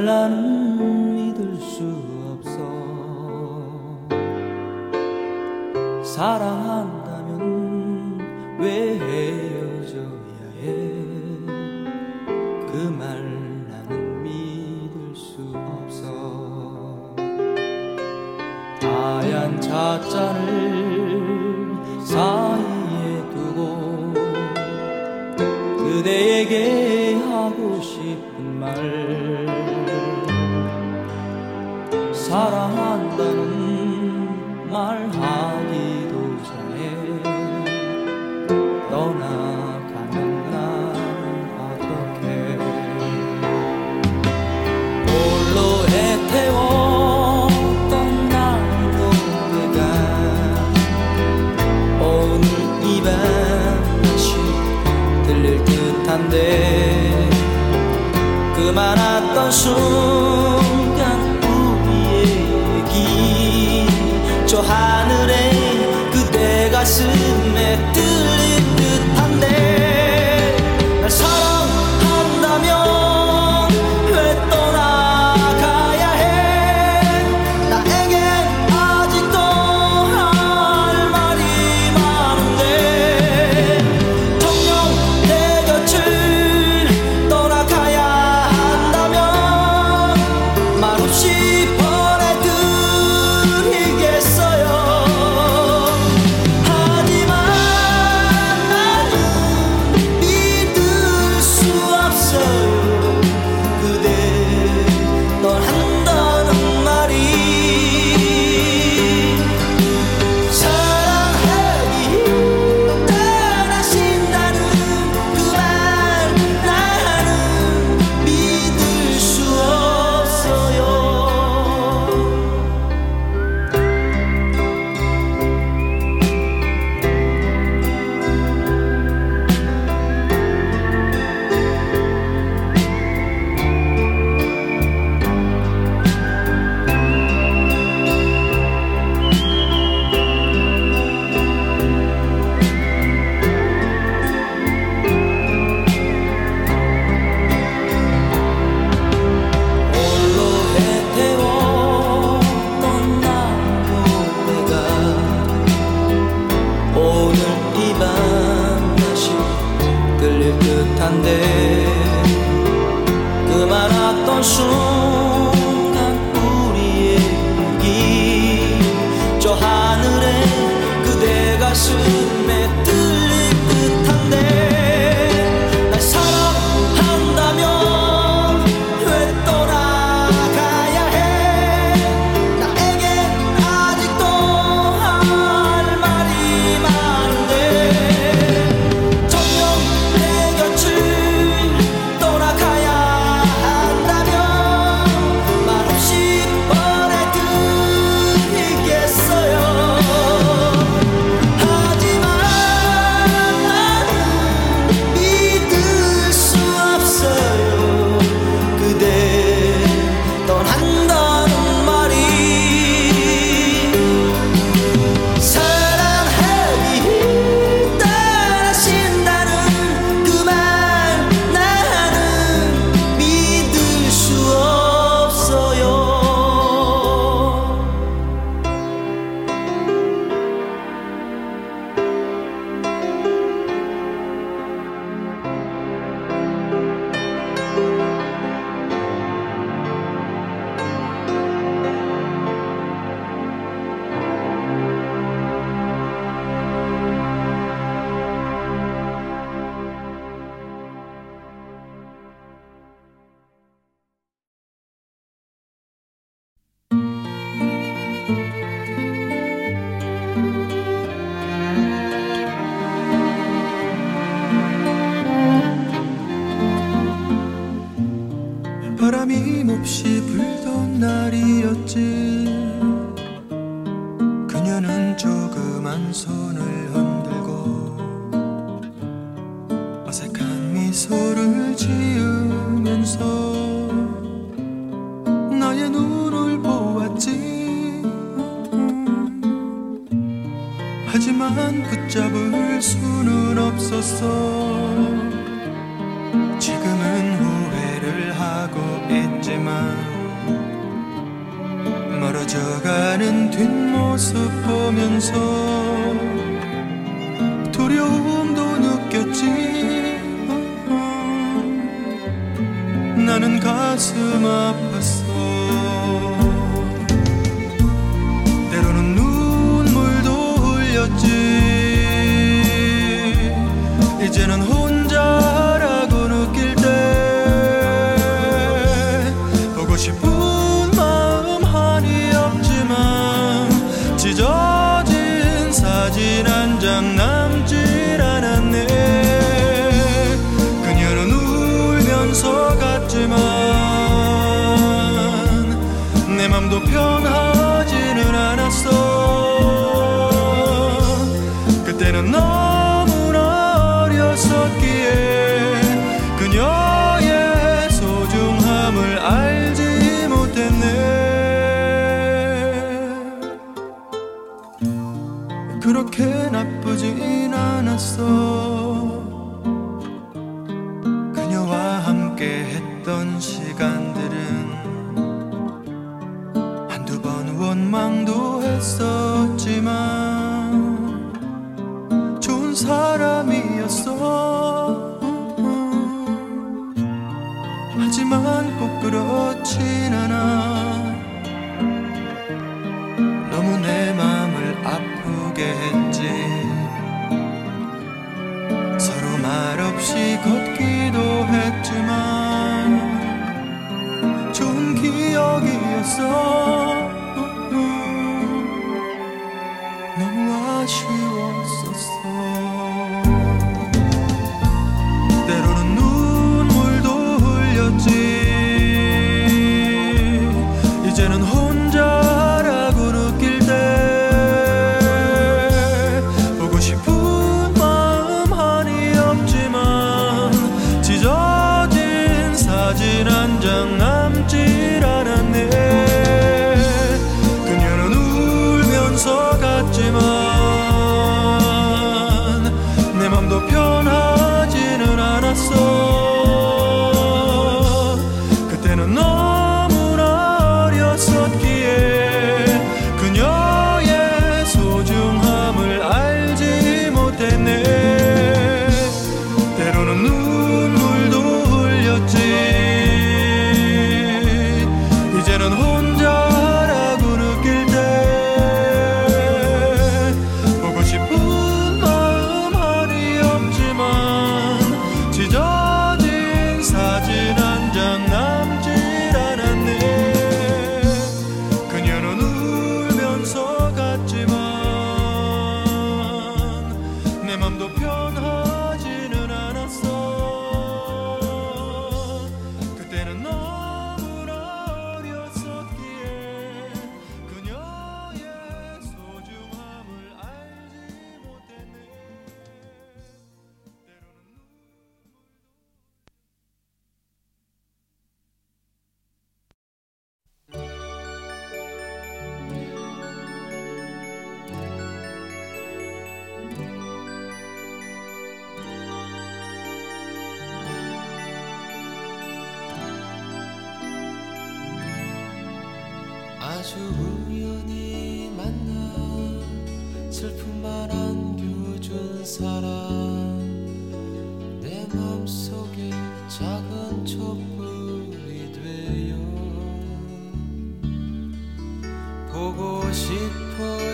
그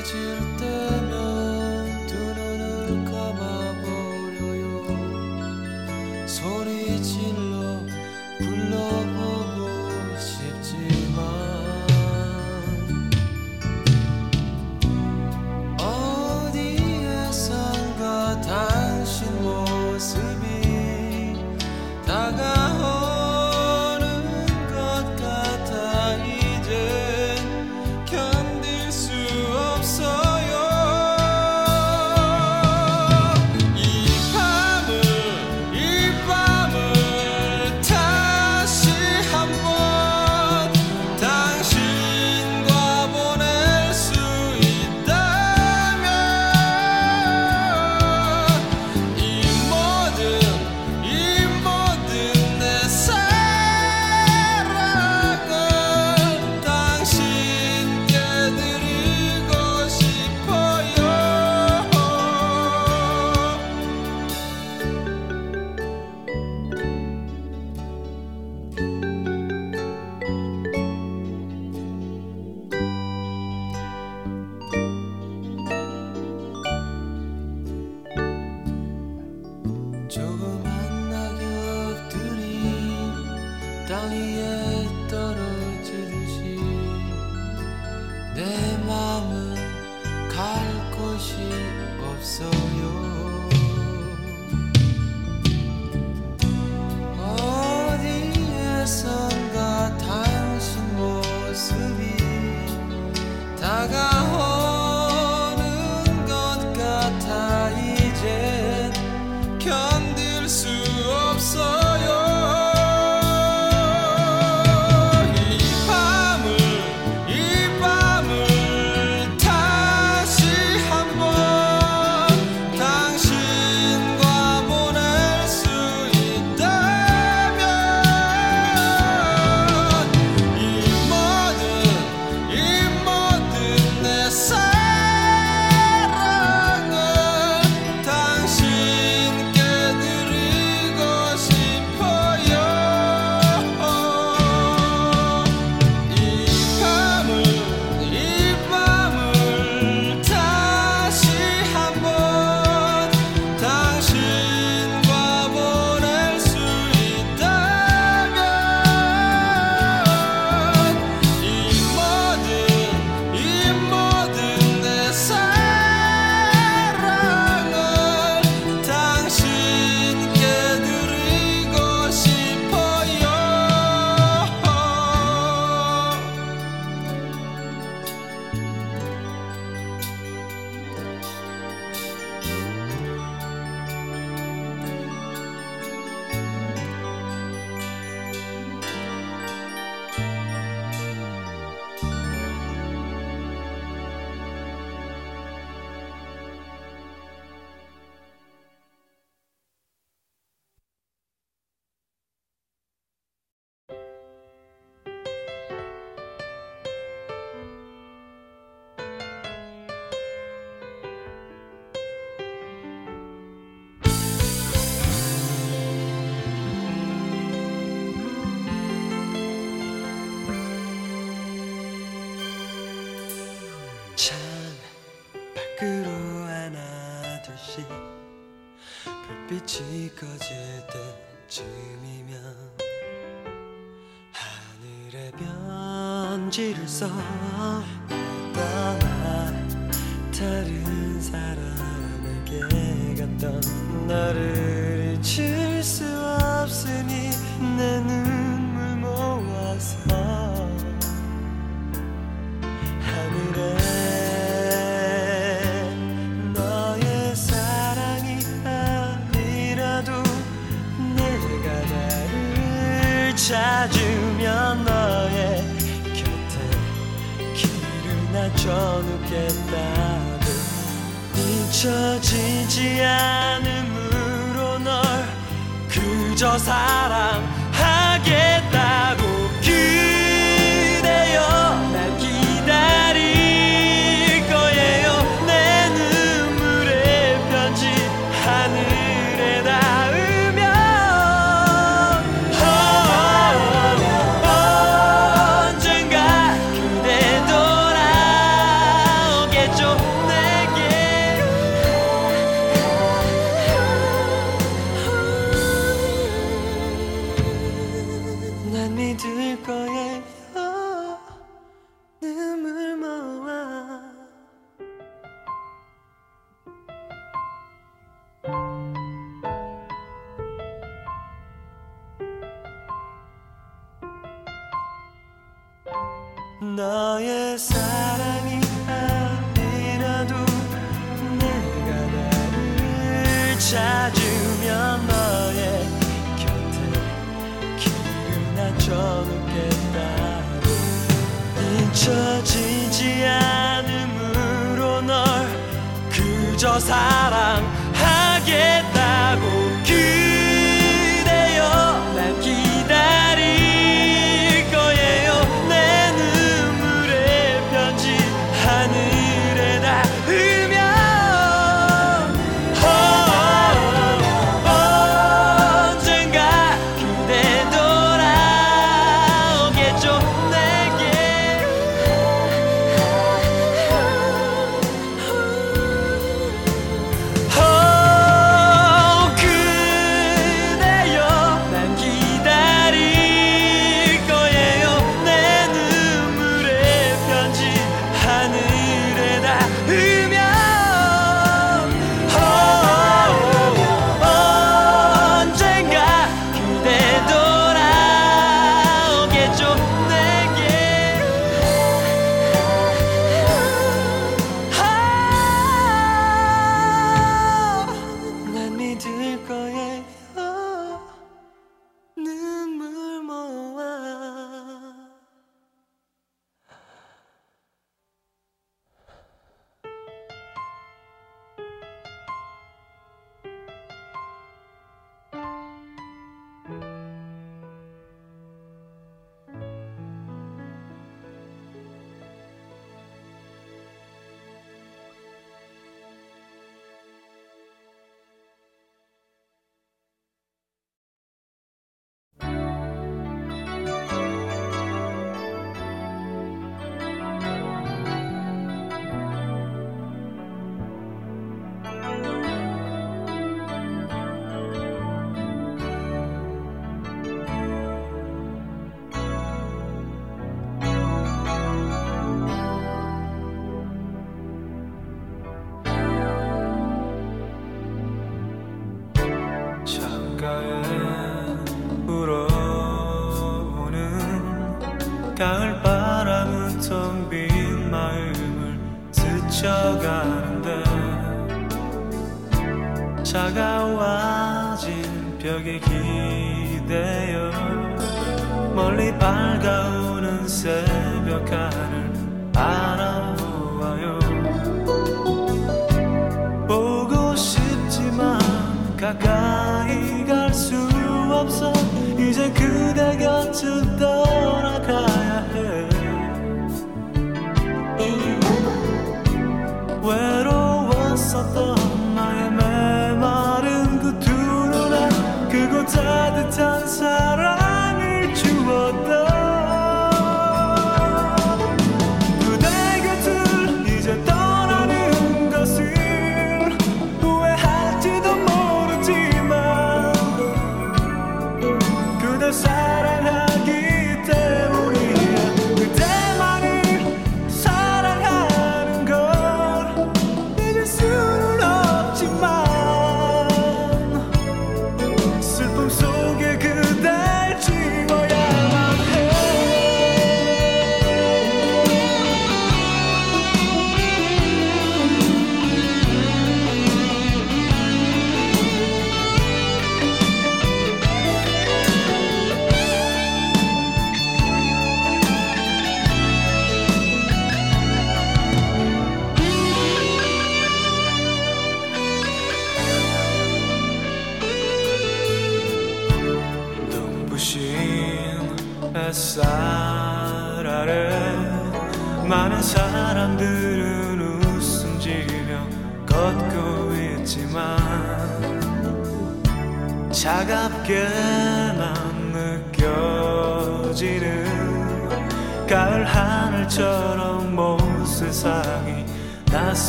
to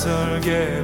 설게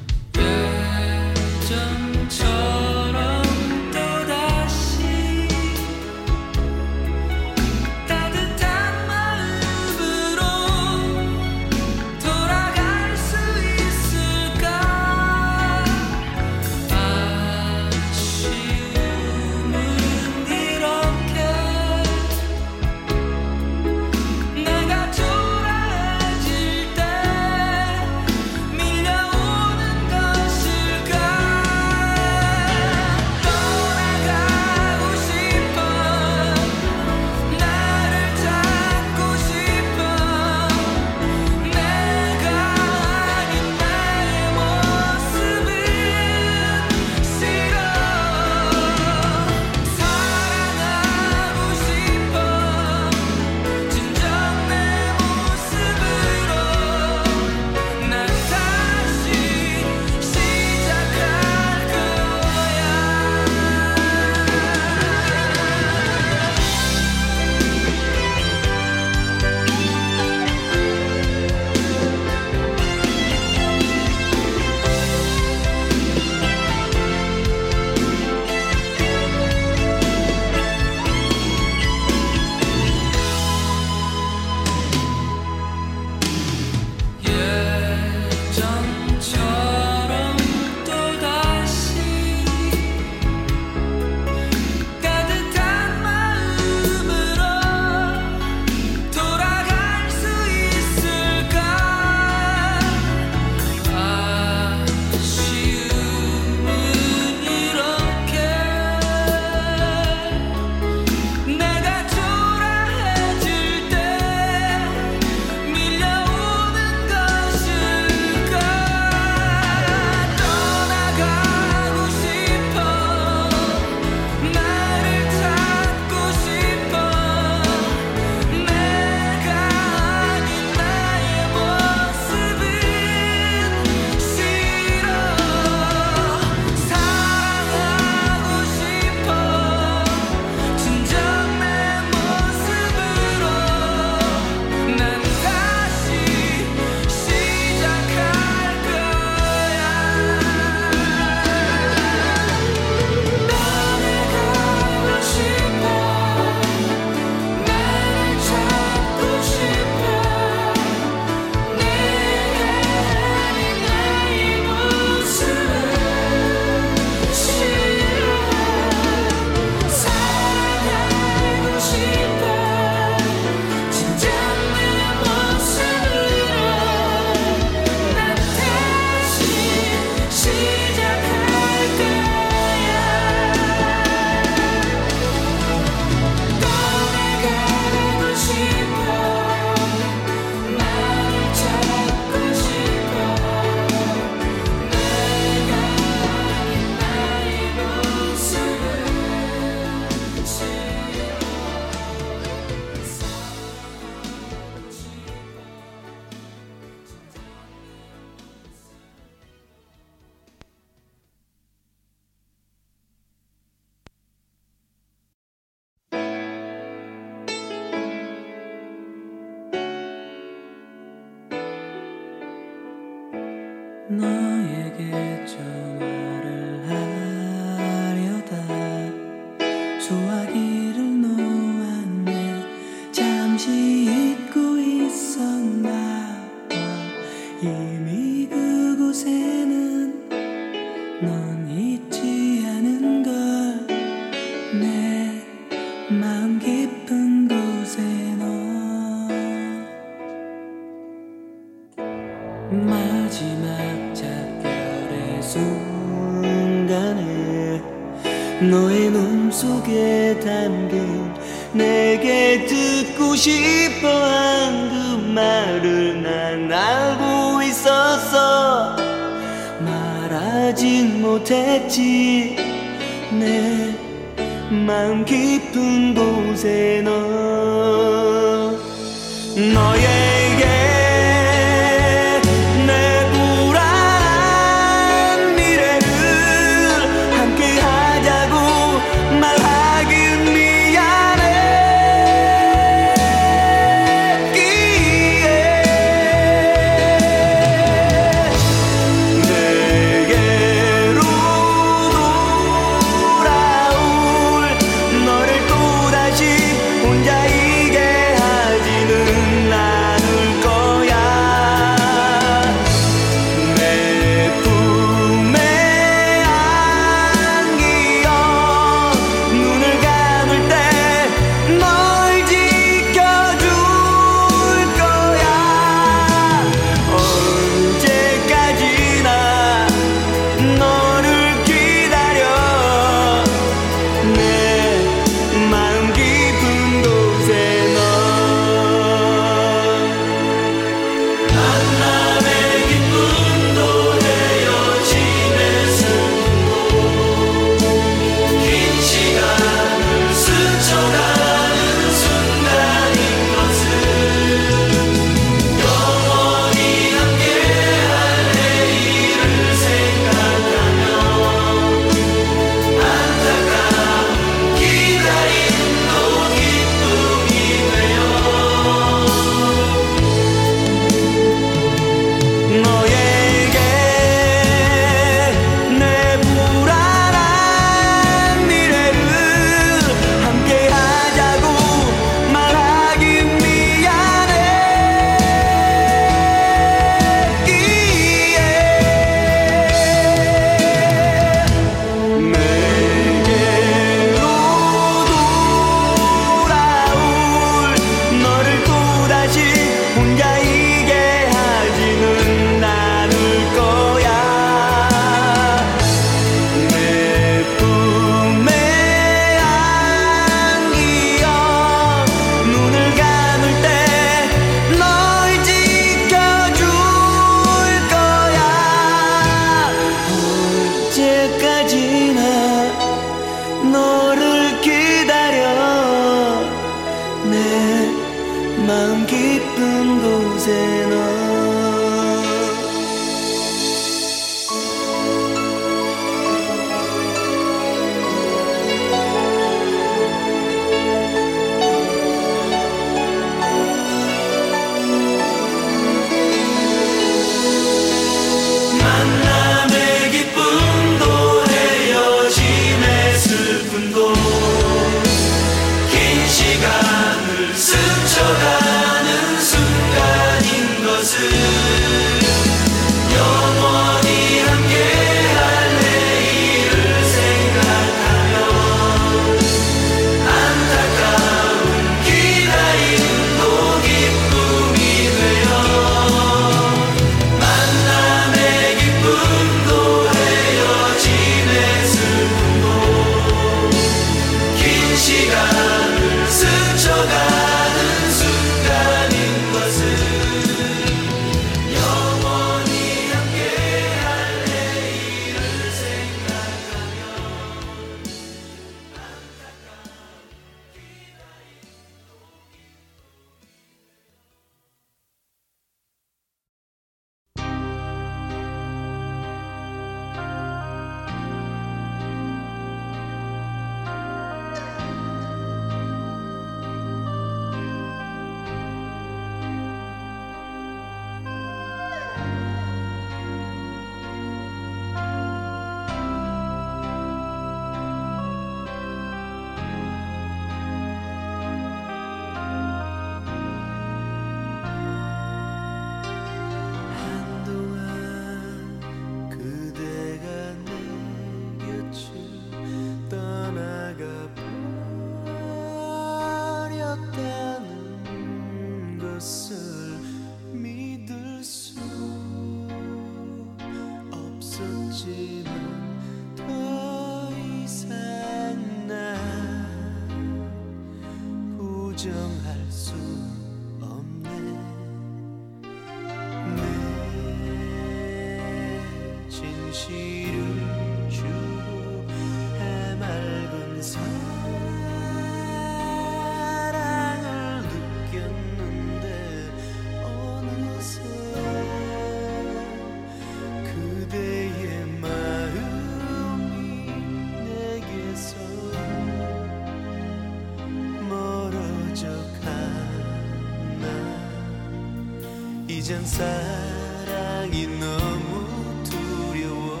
이젠 사랑이 너무 두려워.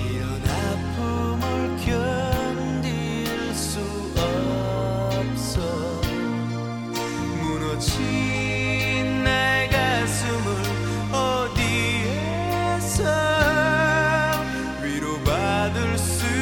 이런 아픔을 견딜 수 없어. 무너진 내 가슴을 어디에서 위로받을 수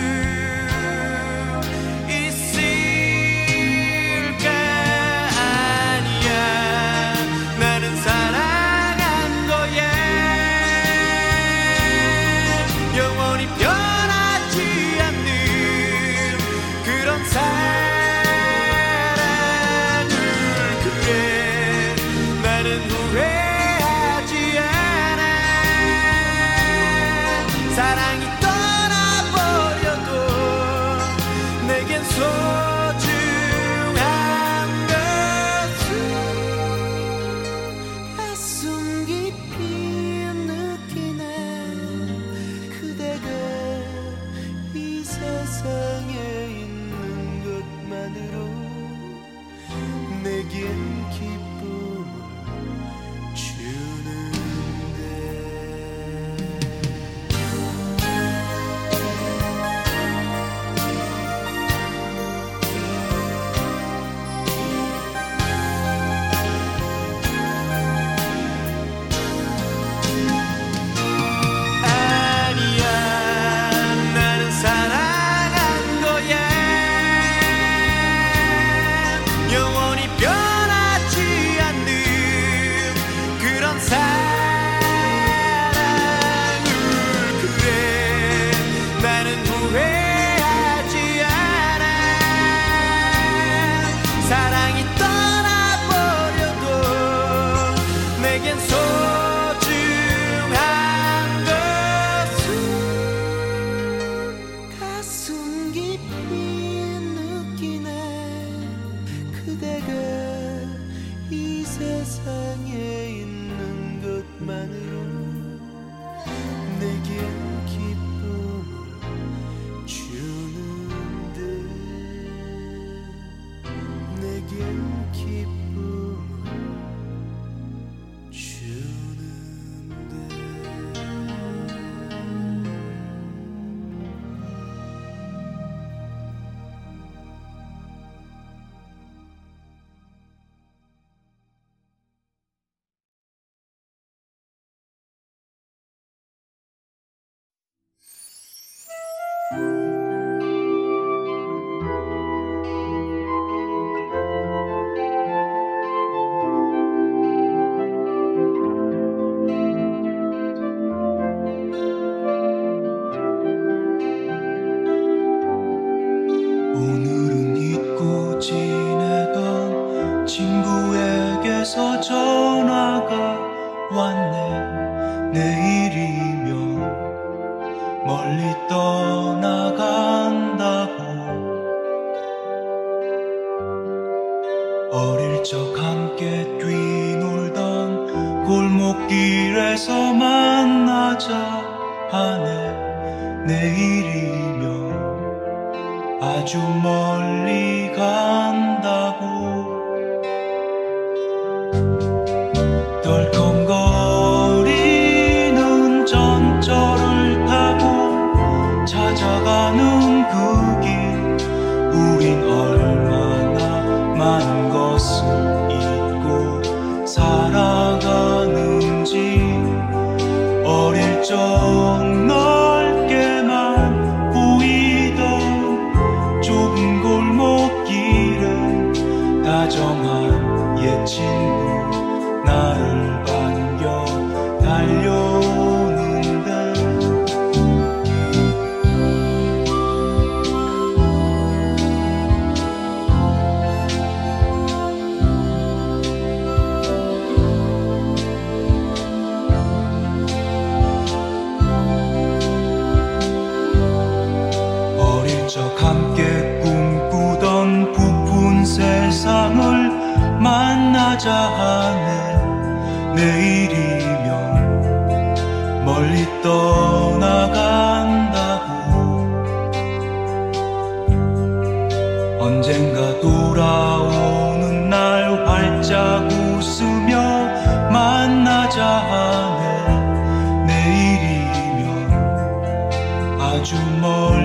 아주 멀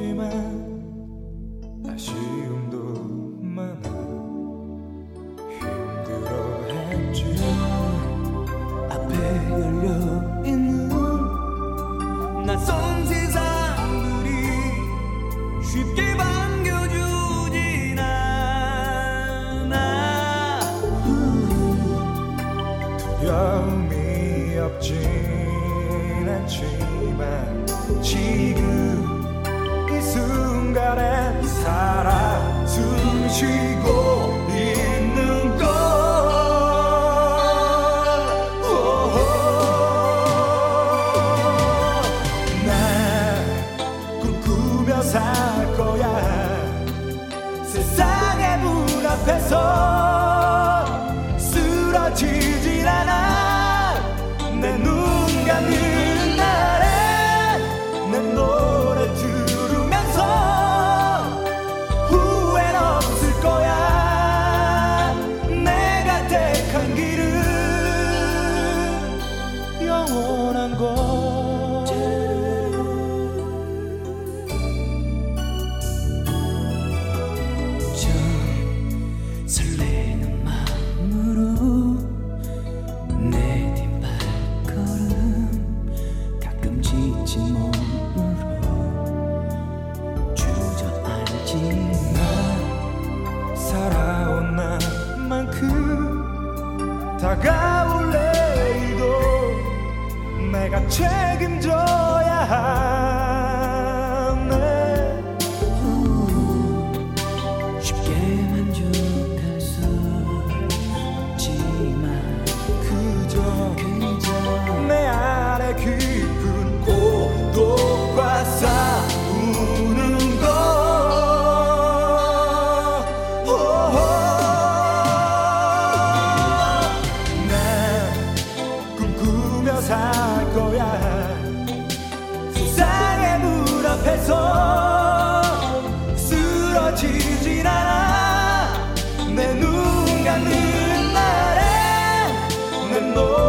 你们。 내눈 가는 날에 내몸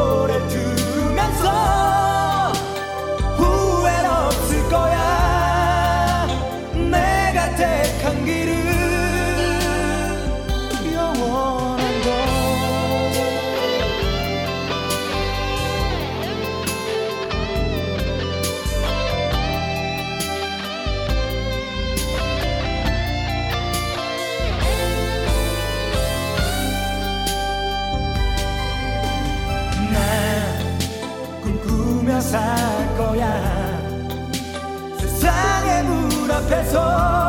앞에서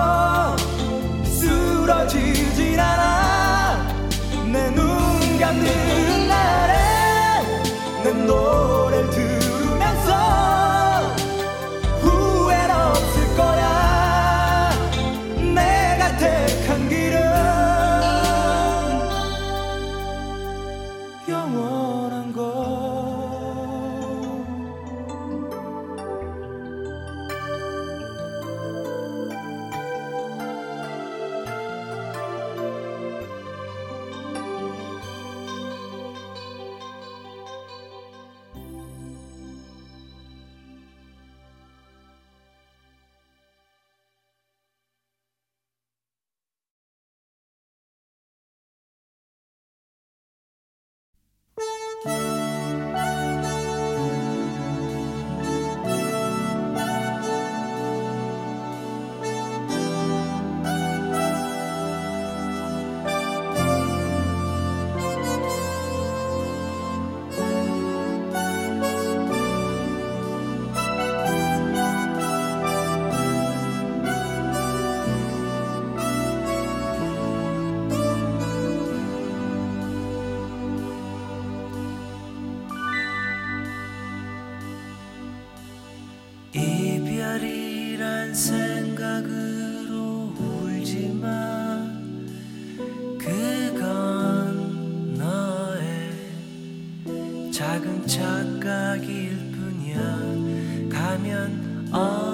가면 어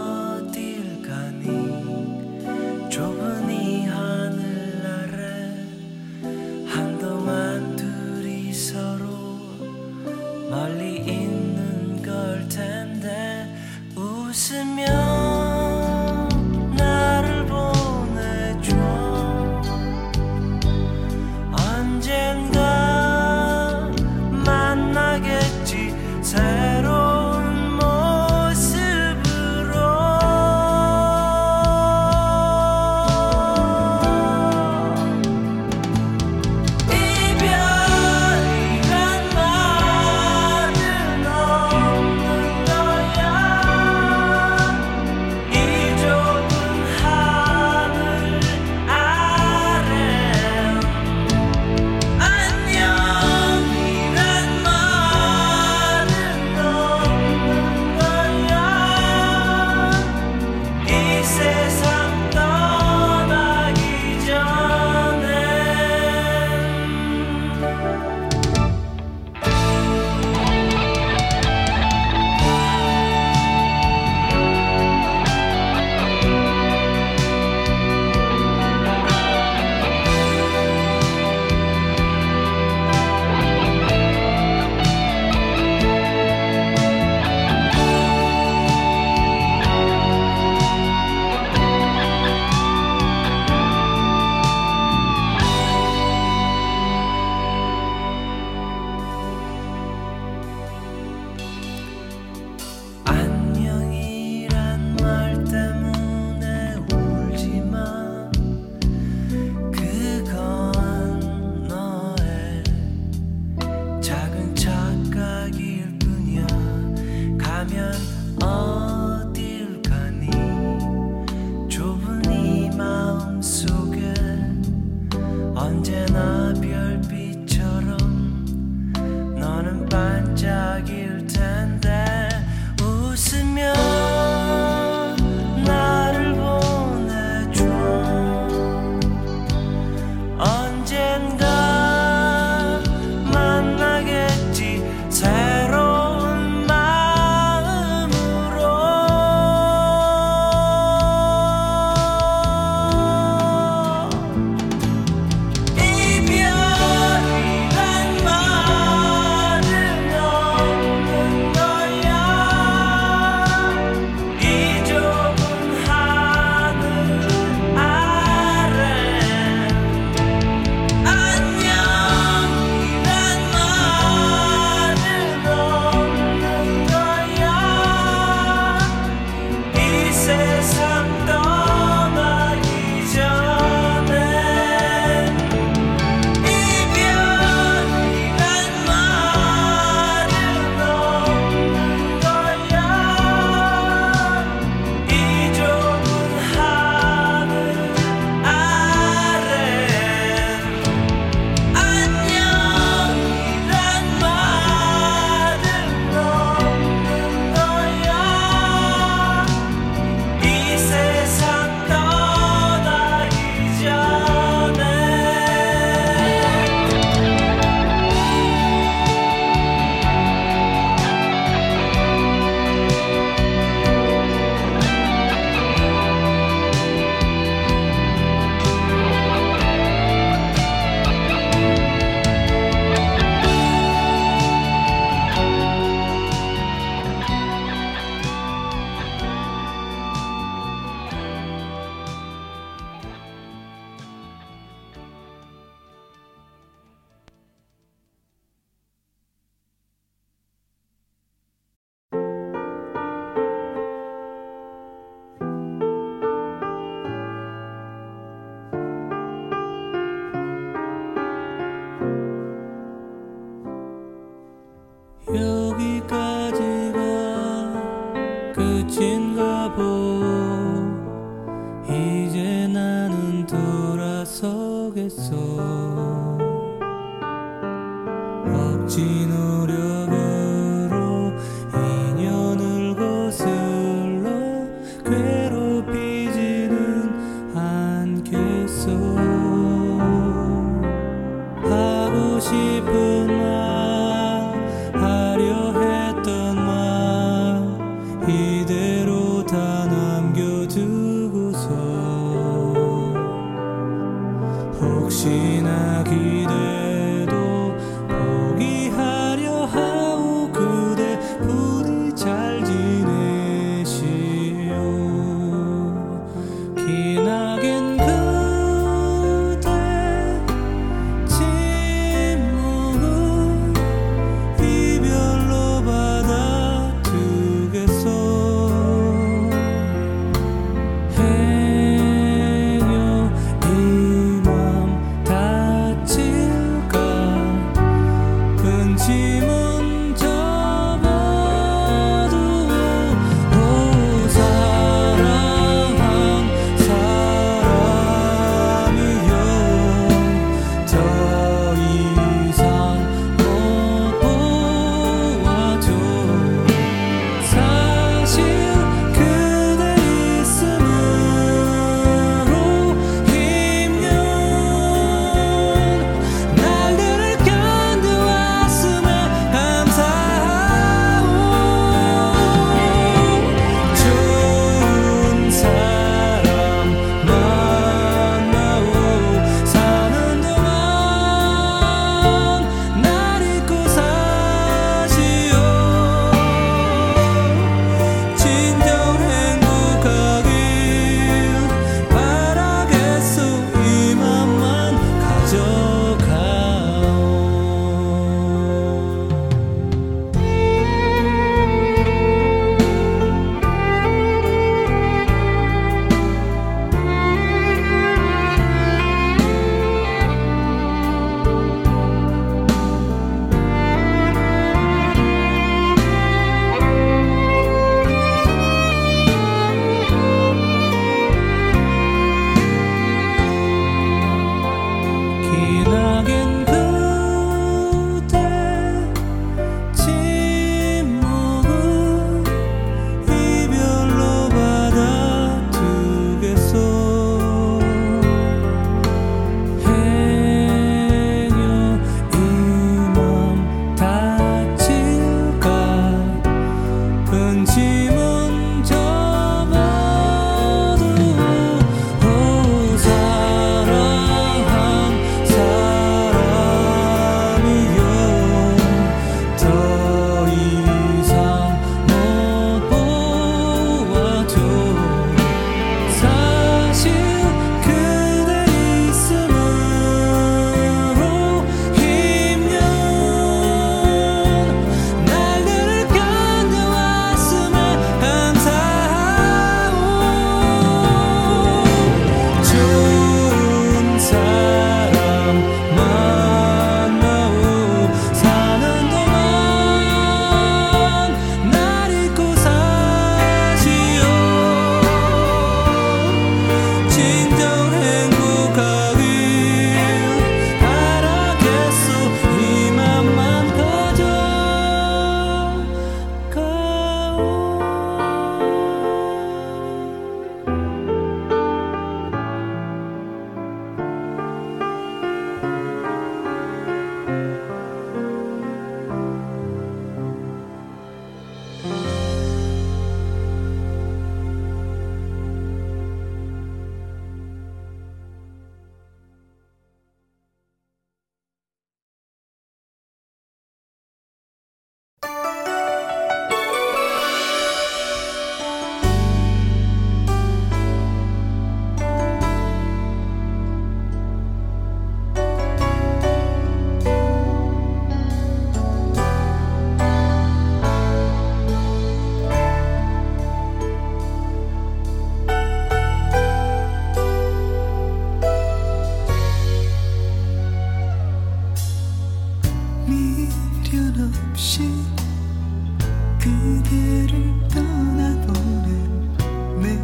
그대를 떠나보는 내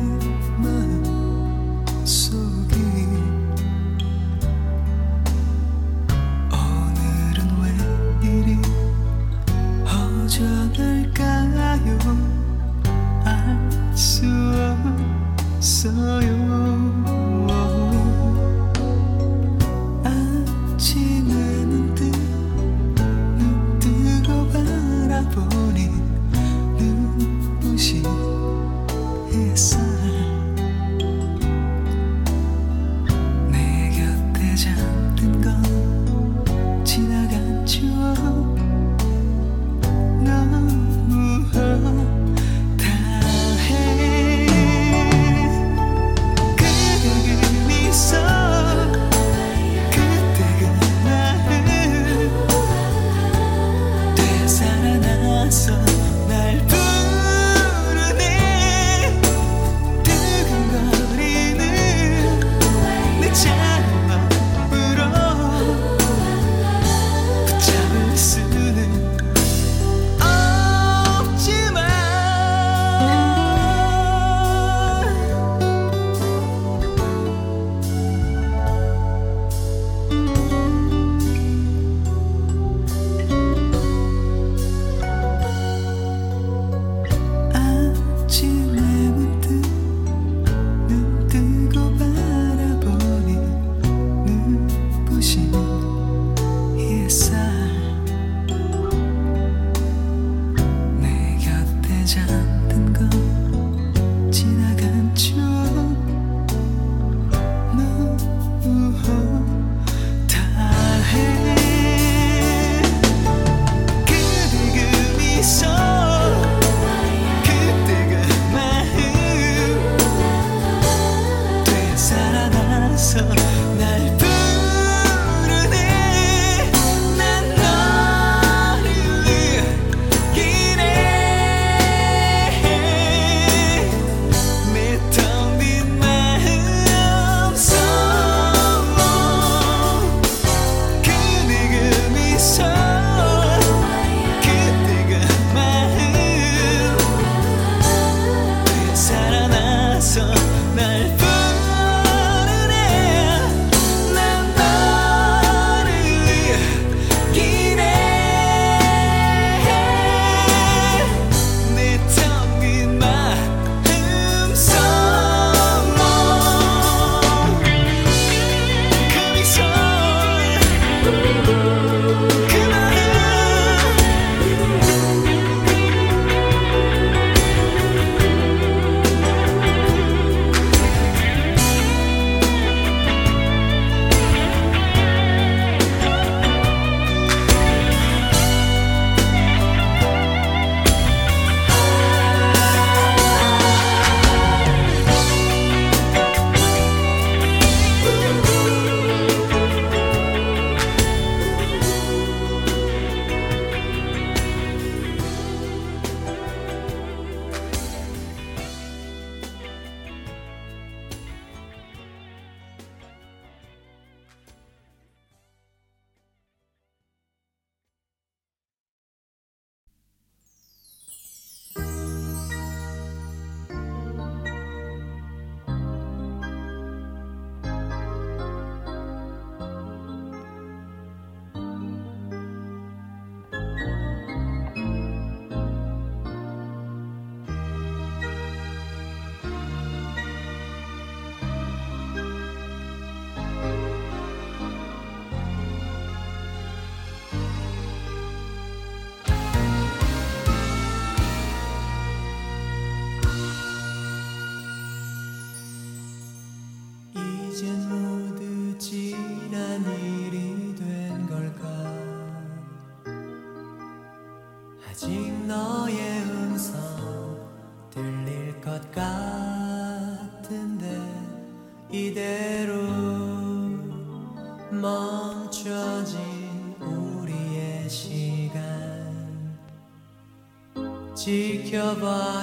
마음 속. 끝없이 너를 바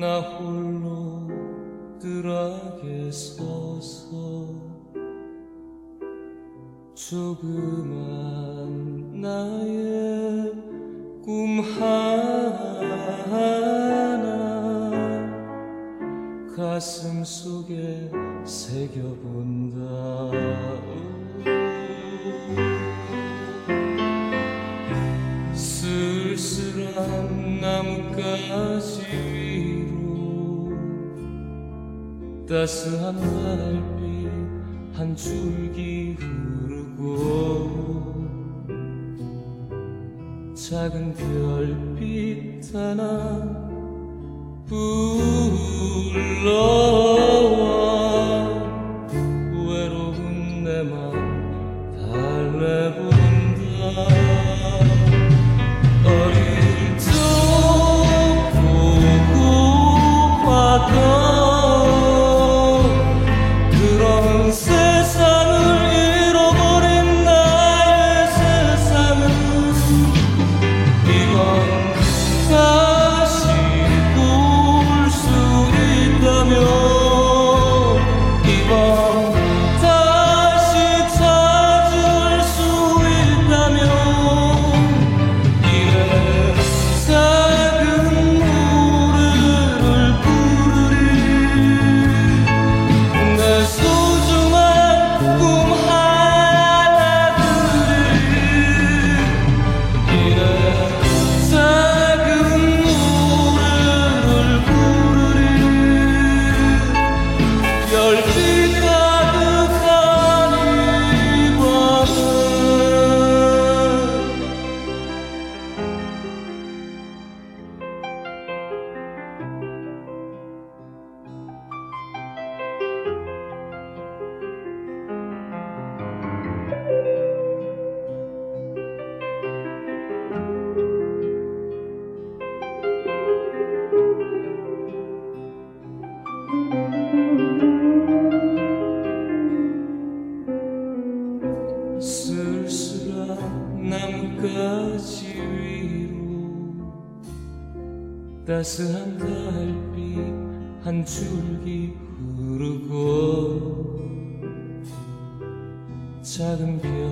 나 홀로 뜰하게 서서 조그만 나의 꿈 하나 가슴 속에 새겨본 따스한 달빛 한 줄기 흐르고 작은 별빛 하나 따스한 달빛 한 줄기 흐르고 작은 별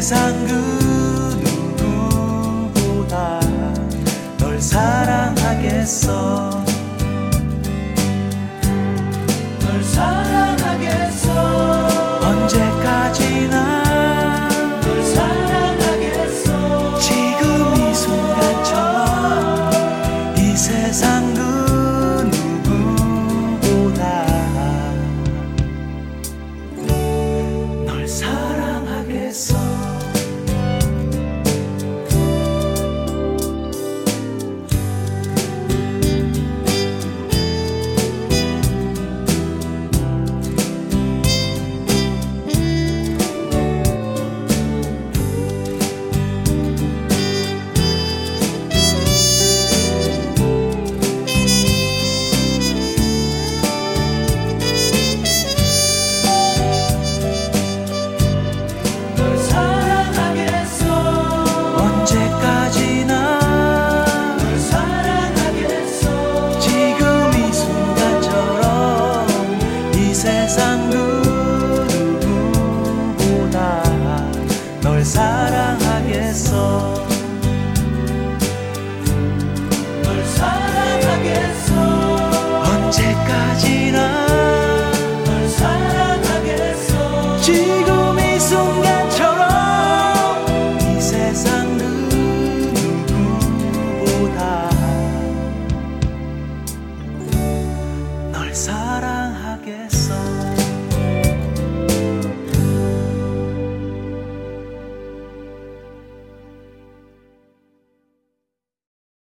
이세